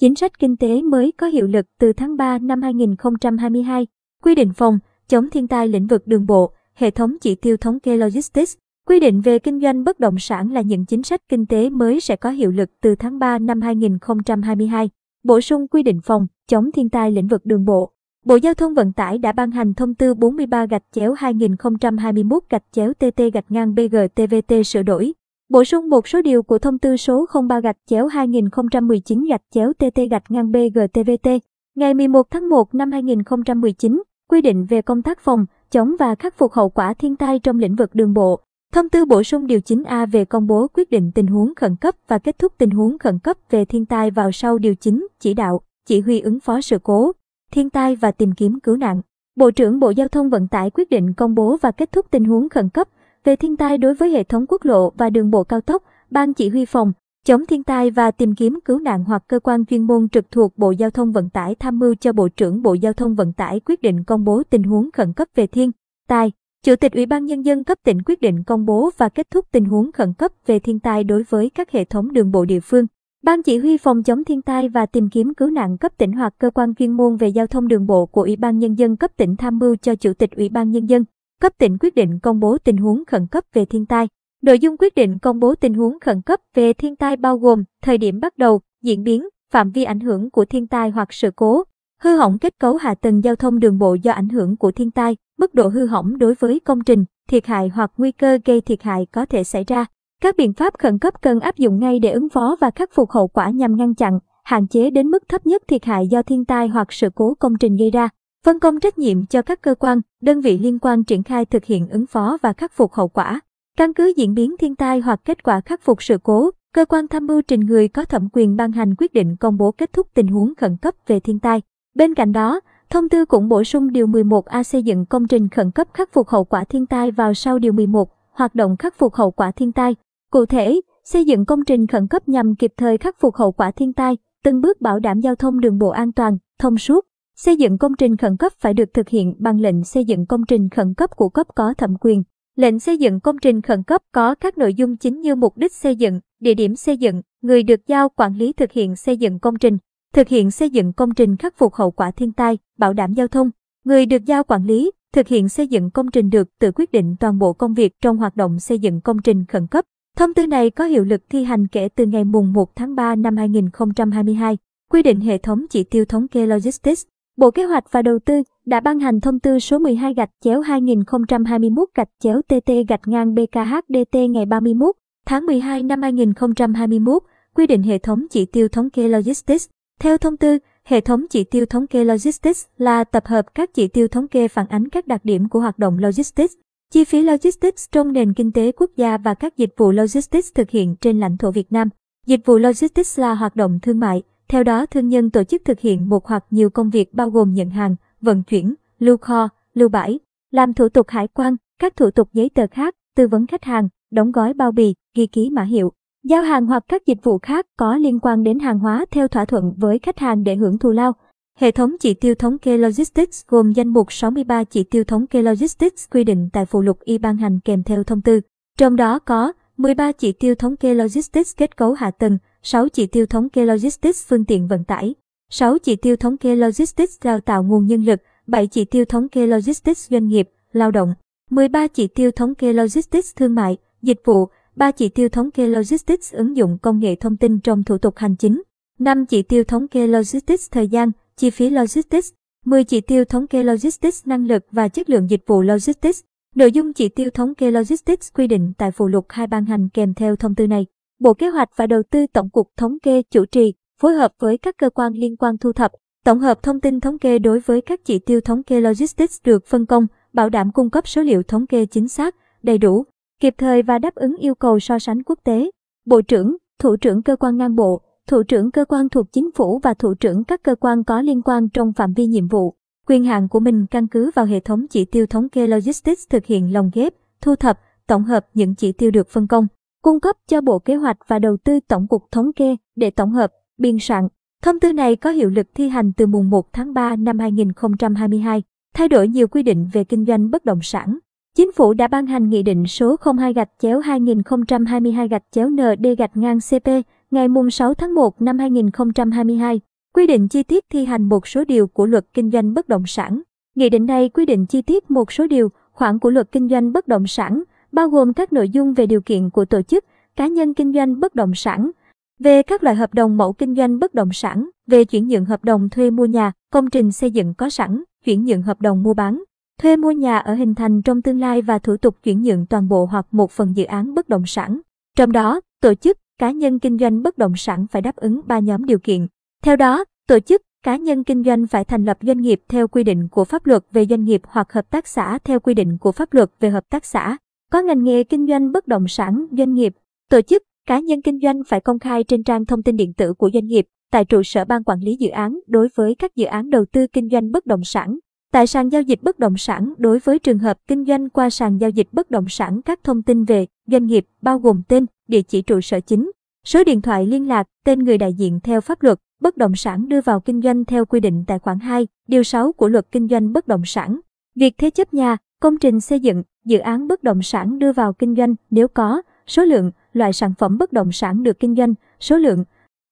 Chính sách kinh tế mới có hiệu lực từ tháng 3 năm 2022. Quy định phòng, chống thiên tai lĩnh vực đường bộ, hệ thống chỉ tiêu thống kê logistics. Quy định về kinh doanh bất động sản là những chính sách kinh tế mới sẽ có hiệu lực từ tháng 3 năm 2022. Bổ sung quy định phòng, chống thiên tai lĩnh vực đường bộ. Bộ Giao thông Vận tải đã ban hành thông tư 43 gạch chéo 2021 gạch chéo TT gạch ngang BGTVT sửa đổi. Bổ sung một số điều của thông tư số 03 gạch chéo 2019 gạch chéo TT gạch ngang BGTVT ngày 11 tháng 1 năm 2019, quy định về công tác phòng, chống và khắc phục hậu quả thiên tai trong lĩnh vực đường bộ. Thông tư bổ sung điều 9A về công bố quyết định tình huống khẩn cấp và kết thúc tình huống khẩn cấp về thiên tai vào sau điều 9, chỉ đạo, chỉ huy ứng phó sự cố, thiên tai và tìm kiếm cứu nạn. Bộ trưởng Bộ Giao thông Vận tải quyết định công bố và kết thúc tình huống khẩn cấp về thiên tai đối với hệ thống quốc lộ và đường bộ cao tốc, Ban chỉ huy phòng chống thiên tai và tìm kiếm cứu nạn hoặc cơ quan chuyên môn trực thuộc Bộ Giao thông Vận tải tham mưu cho Bộ trưởng Bộ Giao thông Vận tải quyết định công bố tình huống khẩn cấp về thiên tai. Chủ tịch Ủy ban Nhân dân cấp tỉnh quyết định công bố và kết thúc tình huống khẩn cấp về thiên tai đối với các hệ thống đường bộ địa phương. Ban chỉ huy phòng chống thiên tai và tìm kiếm cứu nạn cấp tỉnh hoặc cơ quan chuyên môn về giao thông đường bộ của Ủy ban Nhân dân cấp tỉnh tham mưu cho Chủ tịch Ủy ban Nhân dân cấp tỉnh quyết định công bố tình huống khẩn cấp về thiên tai. Nội dung quyết định công bố tình huống khẩn cấp về thiên tai bao gồm thời điểm bắt đầu, diễn biến, phạm vi ảnh hưởng của thiên tai hoặc sự cố, hư hỏng kết cấu hạ tầng giao thông đường bộ do ảnh hưởng của thiên tai, mức độ hư hỏng đối với công trình, thiệt hại hoặc nguy cơ gây thiệt hại có thể xảy ra. Các biện pháp khẩn cấp cần áp dụng ngay để ứng phó và khắc phục hậu quả nhằm ngăn chặn, hạn chế đến mức thấp nhất thiệt hại do thiên tai hoặc sự cố công trình gây ra. Phân công trách nhiệm cho các cơ quan, đơn vị liên quan triển khai thực hiện ứng phó và khắc phục hậu quả. Căn cứ diễn biến thiên tai hoặc kết quả khắc phục sự cố, cơ quan tham mưu trình người có thẩm quyền ban hành quyết định công bố kết thúc tình huống khẩn cấp về thiên tai. Bên cạnh đó, thông tư cũng bổ sung điều 11A xây dựng công trình khẩn cấp khắc phục hậu quả thiên tai vào sau điều 11, hoạt động khắc phục hậu quả thiên tai. Cụ thể, xây dựng công trình khẩn cấp nhằm kịp thời khắc phục hậu quả thiên tai, từng bước bảo đảm giao thông đường bộ an toàn, thông suốt. Xây dựng công trình khẩn cấp phải được thực hiện bằng lệnh xây dựng công trình khẩn cấp của cấp có thẩm quyền. Lệnh xây dựng công trình khẩn cấp có các nội dung chính như mục đích xây dựng, địa điểm xây dựng, người được giao quản lý thực hiện xây dựng công trình, thực hiện xây dựng công trình khắc phục hậu quả thiên tai, bảo đảm giao thông. Người được giao quản lý, thực hiện xây dựng công trình được tự quyết định toàn bộ công việc trong hoạt động xây dựng công trình khẩn cấp. Thông tư này có hiệu lực thi hành kể từ ngày mùng 1 tháng 3 năm 2022, quy định hệ thống chỉ tiêu thống kê Logistics. Bộ Kế hoạch và Đầu tư đã ban hành thông tư số 12 gạch chéo 2021 gạch chéo TT gạch ngang BKHDT ngày 31 tháng 12 năm 2021, quy định hệ thống chỉ tiêu thống kê Logistics. Theo thông tư, hệ thống chỉ tiêu thống kê Logistics là tập hợp các chỉ tiêu thống kê phản ánh các đặc điểm của hoạt động Logistics, chi phí Logistics trong nền kinh tế quốc gia và các dịch vụ Logistics thực hiện trên lãnh thổ Việt Nam. Dịch vụ Logistics là hoạt động thương mại, theo đó thương nhân tổ chức thực hiện một hoặc nhiều công việc bao gồm nhận hàng, vận chuyển, lưu kho, lưu bãi, làm thủ tục hải quan, các thủ tục giấy tờ khác, tư vấn khách hàng, đóng gói bao bì, ghi ký mã hiệu, giao hàng hoặc các dịch vụ khác có liên quan đến hàng hóa theo thỏa thuận với khách hàng để hưởng thù lao. Hệ thống chỉ tiêu thống kê Logistics gồm danh mục 63 chỉ tiêu thống kê Logistics quy định tại phụ lục y ban hành kèm theo thông tư. Trong đó có 13 chỉ tiêu thống kê Logistics kết cấu hạ tầng, 6 chỉ tiêu thống kê Logistics phương tiện vận tải, 6 chỉ tiêu thống kê Logistics đào tạo nguồn nhân lực, 7 chỉ tiêu thống kê Logistics doanh nghiệp, lao động, 13 chỉ tiêu thống kê Logistics thương mại, dịch vụ, 3 chỉ tiêu thống kê Logistics ứng dụng công nghệ thông tin trong thủ tục hành chính, 5 chỉ tiêu thống kê Logistics thời gian, chi phí Logistics, 10 chỉ tiêu thống kê Logistics năng lực và chất lượng dịch vụ Logistics. Nội dung chỉ tiêu thống kê Logistics quy định tại phụ lục 2 ban hành kèm theo thông tư này. Bộ Kế hoạch và Đầu tư Tổng cục Thống kê chủ trì, phối hợp với các cơ quan liên quan thu thập, tổng hợp thông tin thống kê đối với các chỉ tiêu thống kê Logistics được phân công, bảo đảm cung cấp số liệu thống kê chính xác, đầy đủ, kịp thời và đáp ứng yêu cầu so sánh quốc tế. Bộ trưởng, Thủ trưởng cơ quan ngang bộ, Thủ trưởng cơ quan thuộc chính phủ và thủ trưởng các cơ quan có liên quan trong phạm vi nhiệm vụ, quyền hạn của mình căn cứ vào hệ thống chỉ tiêu thống kê Logistics thực hiện lồng ghép, thu thập, tổng hợp những chỉ tiêu được phân công, cung cấp cho Bộ Kế hoạch và Đầu tư Tổng cục Thống kê để tổng hợp, biên soạn. Thông tư này có hiệu lực thi hành từ mùng 1 tháng 3 năm 2022, thay đổi nhiều quy định về kinh doanh bất động sản. Chính phủ đã ban hành Nghị định số 02 gạch chéo 2022 gạch chéo ND gạch ngang CP ngày mùng 6 tháng 1 năm 2022 quy định chi tiết thi hành một số điều của luật kinh doanh bất động sản. Nghị định này quy định chi tiết một số điều, khoản của luật kinh doanh bất động sản, bao gồm các nội dung về điều kiện của tổ chức, cá nhân kinh doanh bất động sản, về các loại hợp đồng mẫu kinh doanh bất động sản, về chuyển nhượng hợp đồng thuê mua nhà, công trình xây dựng có sẵn, chuyển nhượng hợp đồng mua bán, thuê mua nhà ở hình thành trong tương lai và thủ tục chuyển nhượng toàn bộ hoặc một phần dự án bất động sản. Trong đó, tổ chức, cá nhân kinh doanh bất động sản phải đáp ứng 3 nhóm điều kiện. Theo đó, tổ chức, cá nhân kinh doanh phải thành lập doanh nghiệp theo quy định của pháp luật về doanh nghiệp hoặc hợp tác xã theo quy định của pháp luật về hợp tác xã, có ngành nghề kinh doanh bất động sản doanh nghiệp. Tổ chức, cá nhân kinh doanh phải công khai trên trang thông tin điện tử của doanh nghiệp, tại trụ sở ban quản lý dự án đối với các dự án đầu tư kinh doanh bất động sản. Tại sàn giao dịch bất động sản đối với trường hợp kinh doanh qua sàn giao dịch bất động sản các thông tin về doanh nghiệp bao gồm tên, địa chỉ trụ sở chính, số điện thoại liên lạc, tên người đại diện theo pháp luật, bất động sản đưa vào kinh doanh theo quy định tại khoản 2, điều 6 của luật kinh doanh bất động sản. Việc thế chấp nhà, công trình xây dựng, dự án bất động sản đưa vào kinh doanh nếu có, số lượng, loại sản phẩm bất động sản được kinh doanh, số lượng,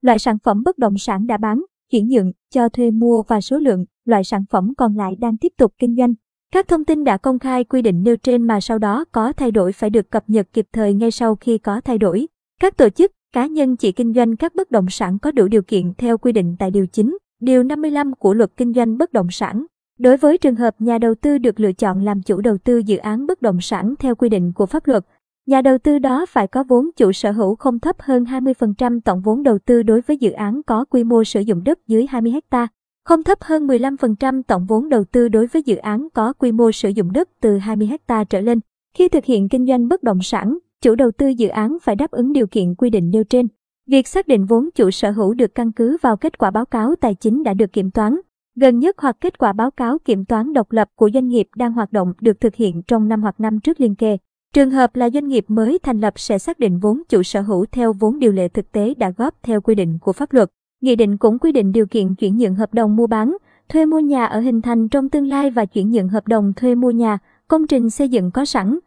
loại sản phẩm bất động sản đã bán, chuyển nhượng, cho thuê mua và số lượng, loại sản phẩm còn lại đang tiếp tục kinh doanh. Các thông tin đã công khai quy định nêu trên mà sau đó có thay đổi phải được cập nhật kịp thời ngay sau khi có thay đổi. Các tổ chức, cá nhân chỉ kinh doanh các bất động sản có đủ điều kiện theo quy định tại Điều 9, Điều 55 của Luật Kinh doanh Bất động sản. Đối với trường hợp nhà đầu tư được lựa chọn làm chủ đầu tư dự án bất động sản theo quy định của pháp luật, nhà đầu tư đó phải có vốn chủ sở hữu không thấp hơn 20% tổng vốn đầu tư đối với dự án có quy mô sử dụng đất dưới 20 ha, không thấp hơn 15% tổng vốn đầu tư đối với dự án có quy mô sử dụng đất từ 20 ha trở lên. Khi thực hiện kinh doanh bất động sản, chủ đầu tư dự án phải đáp ứng điều kiện quy định nêu trên. Việc xác định vốn chủ sở hữu được căn cứ vào kết quả báo cáo tài chính đã được kiểm toán, gần nhất hoặc kết quả báo cáo kiểm toán độc lập của doanh nghiệp đang hoạt động được thực hiện trong năm hoặc năm trước liên kề. Trường hợp là doanh nghiệp mới thành lập sẽ xác định vốn chủ sở hữu theo vốn điều lệ thực tế đã góp theo quy định của pháp luật. Nghị định cũng quy định điều kiện chuyển nhượng hợp đồng mua bán, thuê mua nhà ở hình thành trong tương lai và chuyển nhượng hợp đồng thuê mua nhà, công trình xây dựng có sẵn.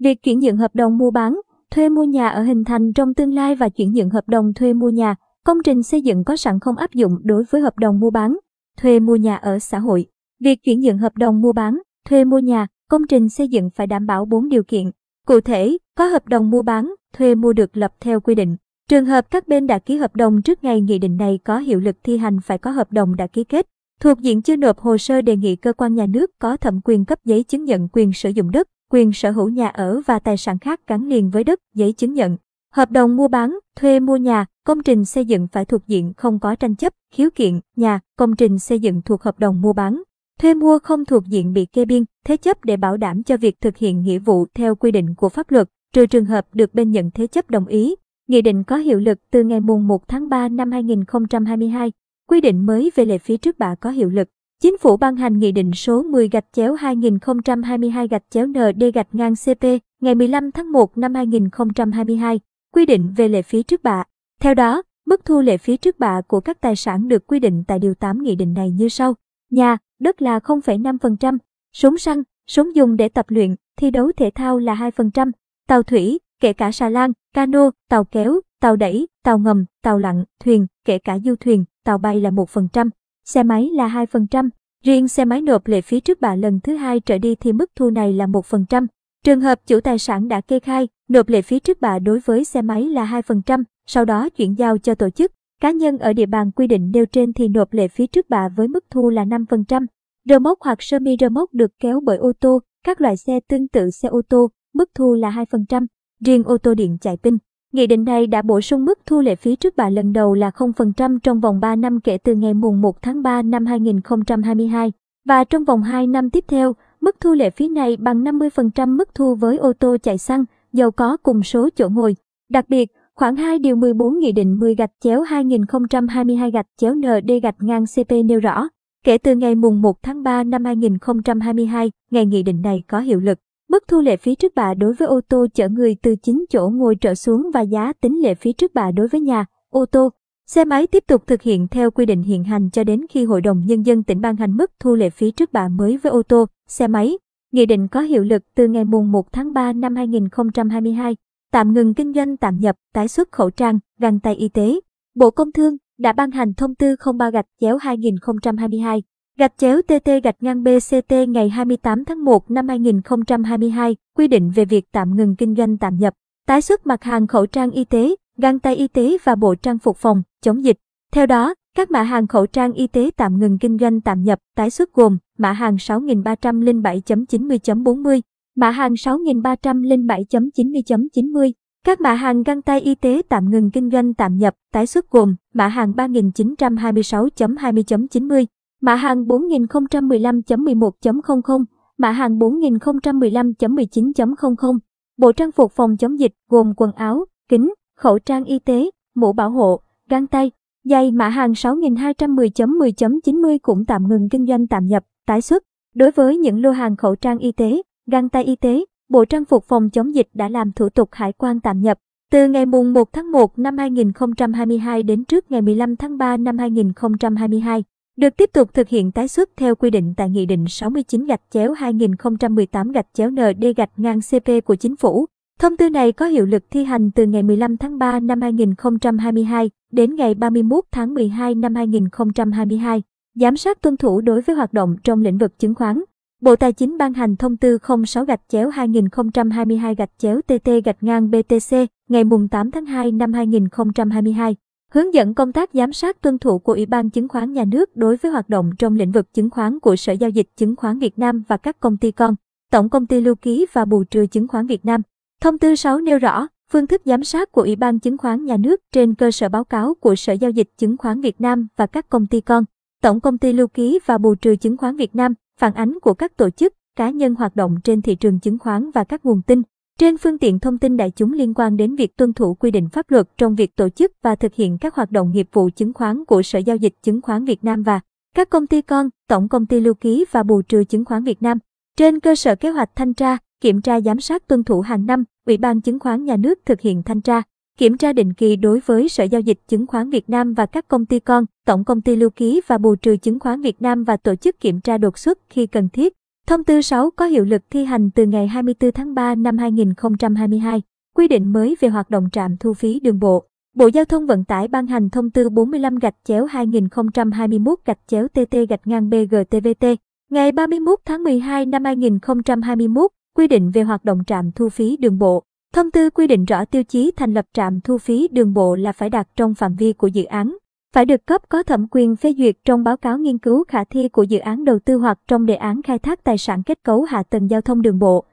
Việc chuyển nhượng hợp đồng mua bán, thuê mua nhà ở hình thành trong tương lai và chuyển nhượng hợp đồng thuê mua nhà, công trình xây dựng có sẵn không áp dụng đối với hợp đồng mua bán, thuê mua nhà ở xã hội. Việc chuyển nhượng hợp đồng mua bán, thuê mua nhà, công trình xây dựng phải đảm bảo 4 điều kiện. Cụ thể, có hợp đồng mua bán, thuê mua được lập theo quy định. Trường hợp các bên đã ký hợp đồng trước ngày nghị định này có hiệu lực thi hành phải có hợp đồng đã ký kết. Thuộc diện chưa nộp hồ sơ đề nghị cơ quan nhà nước có thẩm quyền cấp giấy chứng nhận quyền sử dụng đất, quyền sở hữu nhà ở và tài sản khác gắn liền với đất, giấy chứng nhận. Hợp đồng mua bán, thuê mua nhà, công trình xây dựng phải thuộc diện không có tranh chấp, khiếu kiện, nhà, công trình xây dựng thuộc hợp đồng mua bán. Thuê mua không thuộc diện bị kê biên, thế chấp để bảo đảm cho việc thực hiện nghĩa vụ theo quy định của pháp luật, trừ trường hợp được bên nhận thế chấp đồng ý. Nghị định có hiệu lực từ ngày mùng 1 tháng 3 năm 2022. Quy định mới về lệ phí trước bạ có hiệu lực. Chính phủ ban hành Nghị định số 10 gạch chéo 2022 gạch chéo ND gạch ngang CP ngày 15 tháng 1 năm 2022, quy định về lệ phí trước bạ. Theo đó, mức thu lệ phí trước bạ của các tài sản được quy định tại Điều 8 Nghị định này như sau. Nhà, đất là 0,5%, súng săn, súng dùng để tập luyện, thi đấu thể thao là 2%, tàu thủy, kể cả xà lan, cano, tàu kéo, tàu đẩy, tàu ngầm, tàu lặn, thuyền, kể cả du thuyền, tàu bay là 1%, xe máy là 2%, riêng xe máy nộp lệ phí trước bạ lần thứ hai trở đi thì mức thu này là 1%. Trường hợp chủ tài sản đã kê khai, nộp lệ phí trước bạ đối với xe máy là 2%, sau đó chuyển giao cho tổ chức, cá nhân ở địa bàn quy định nêu trên thì nộp lệ phí trước bạ với mức thu là 5%. Rơ móc hoặc semi rơ móc được kéo bởi ô tô, các loại xe tương tự xe ô tô, mức thu là 2%, riêng ô tô điện chạy pin. Nghị định này đã bổ sung mức thu lệ phí trước bạ lần đầu là 0% trong vòng 3 năm kể từ ngày mùng 1 tháng 3 năm 2022 và trong vòng 2 năm tiếp theo, mức thu lệ phí này bằng 50% mức thu với ô tô chạy xăng, dầu có cùng số chỗ ngồi. Đặc biệt, khoảng 2 điều 14 Nghị định 10 gạch chéo 2022 gạch chéo ND gạch ngang CP nêu rõ, kể từ ngày mùng 1 tháng 3 năm 2022, ngày nghị định này có hiệu lực. Mức thu lệ phí trước bạ đối với ô tô chở người từ 9 chỗ ngồi trở xuống và giá tính lệ phí trước bạ đối với nhà, ô tô, xe máy tiếp tục thực hiện theo quy định hiện hành cho đến khi Hội đồng Nhân dân tỉnh ban hành mức thu lệ phí trước bạ mới với ô tô, xe máy. Nghị định có hiệu lực từ ngày mùng 1 tháng 3 năm 2022. Tạm ngừng kinh doanh tạm nhập, tái xuất khẩu trang, găng tay y tế. Bộ Công Thương, đã ban hành thông tư 03 gạch chéo 2022 gạch chéo TT gạch ngang BCT ngày 28 tháng 1 năm 2022 quy định về việc tạm ngừng kinh doanh tạm nhập, tái xuất mặt hàng khẩu trang y tế, găng tay y tế và bộ trang phục phòng, chống dịch. Theo đó, các mã hàng khẩu trang y tế tạm ngừng kinh doanh tạm nhập, tái xuất gồm mã hàng 6307.90.40, mã hàng 6307.90.90, các mã hàng găng tay y tế tạm ngừng kinh doanh tạm nhập, tái xuất gồm mã hàng 3926.20.90, mã hàng 4015.11.00, mã hàng 4015.19.00. Bộ trang phục phòng chống dịch gồm quần áo, kính, khẩu trang y tế, mũ bảo hộ, găng tay, giày mã hàng 6210.10.90 cũng tạm ngừng kinh doanh tạm nhập, tái xuất. Đối với những lô hàng khẩu trang y tế, găng tay y tế, Bộ trang phục phòng chống dịch đã làm thủ tục hải quan tạm nhập. Từ ngày mùng 1 tháng 1 năm 2022 đến trước ngày 15 tháng 3 năm 2022, được tiếp tục thực hiện tái xuất theo quy định tại Nghị định 69 gạch chéo 2018 gạch chéo ND gạch ngang CP của Chính phủ. Thông tư này có hiệu lực thi hành từ ngày 15 tháng 3 năm 2022 đến ngày 31 tháng 12 năm 2022. Giám sát tuân thủ đối với hoạt động trong lĩnh vực chứng khoán, Bộ Tài chính ban hành thông tư 06 gạch chéo 2022 gạch chéo TT gạch ngang BTC ngày 8 tháng 2 năm 2022. Hướng dẫn công tác giám sát tuân thủ của Ủy ban Chứng khoán Nhà nước đối với hoạt động trong lĩnh vực chứng khoán của Sở Giao dịch Chứng khoán Việt Nam và các công ty con, Tổng công ty lưu ký và bù trừ chứng khoán Việt Nam. Thông tư 6 nêu rõ, phương thức giám sát của Ủy ban Chứng khoán Nhà nước trên cơ sở báo cáo của Sở Giao dịch Chứng khoán Việt Nam và các công ty con, Tổng công ty lưu ký và bù trừ chứng khoán Việt Nam phản ánh của các tổ chức, cá nhân hoạt động trên thị trường chứng khoán và các nguồn tin trên phương tiện thông tin đại chúng liên quan đến việc tuân thủ quy định pháp luật trong việc tổ chức và thực hiện các hoạt động nghiệp vụ chứng khoán của Sở Giao dịch Chứng khoán Việt Nam và các công ty con, Tổng công ty lưu ký và bù trừ chứng khoán Việt Nam. Trên cơ sở kế hoạch thanh tra, kiểm tra giám sát tuân thủ hàng năm, Ủy ban Chứng khoán Nhà nước thực hiện thanh tra, kiểm tra định kỳ đối với Sở Giao dịch Chứng khoán Việt Nam và các công ty con, Tổng công ty lưu ký và bù trừ chứng khoán Việt Nam và tổ chức kiểm tra đột xuất khi cần thiết. Thông tư 6 có hiệu lực thi hành từ ngày 24 tháng 3 năm 2022, quy định mới về hoạt động trạm thu phí đường bộ. Bộ Giao thông Vận tải ban hành thông tư 45 gạch chéo 2021 gạch chéo TT gạch ngang BGTVT ngày 31 tháng 12 năm 2021, quy định về hoạt động trạm thu phí đường bộ. Thông tư quy định rõ tiêu chí thành lập trạm thu phí đường bộ là phải đặt trong phạm vi của dự án, phải được cấp có thẩm quyền phê duyệt trong báo cáo nghiên cứu khả thi của dự án đầu tư hoặc trong đề án khai thác tài sản kết cấu hạ tầng giao thông đường bộ.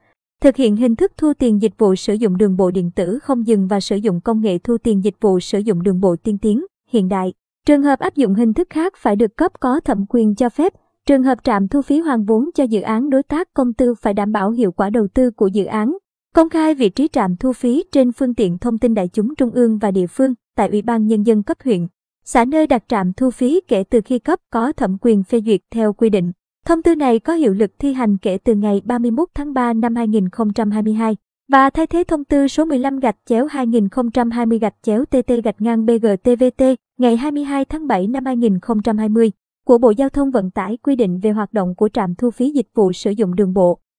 Thực hiện hình thức thu tiền dịch vụ sử dụng đường bộ điện tử không dừng và sử dụng công nghệ thu tiền dịch vụ sử dụng đường bộ tiên tiến, hiện đại. Trường hợp áp dụng hình thức khác phải được cấp có thẩm quyền cho phép. Trường hợp trạm thu phí hoàn vốn cho dự án đối tác công tư phải đảm bảo hiệu quả đầu tư của dự án, Công khai vị trí trạm thu phí trên phương tiện thông tin đại chúng trung ương và địa phương tại Ủy ban Nhân dân cấp huyện, xã nơi đặt trạm thu phí kể từ khi cấp có thẩm quyền phê duyệt theo quy định. Thông tư này có hiệu lực thi hành kể từ ngày 31 tháng 3 năm 2022 và thay thế thông tư số 15 gạch chéo 2020 gạch chéo TT gạch ngang BGTVT ngày 22 tháng 7 năm 2020 của Bộ Giao thông Vận tải quy định về hoạt động của trạm thu phí dịch vụ sử dụng đường bộ.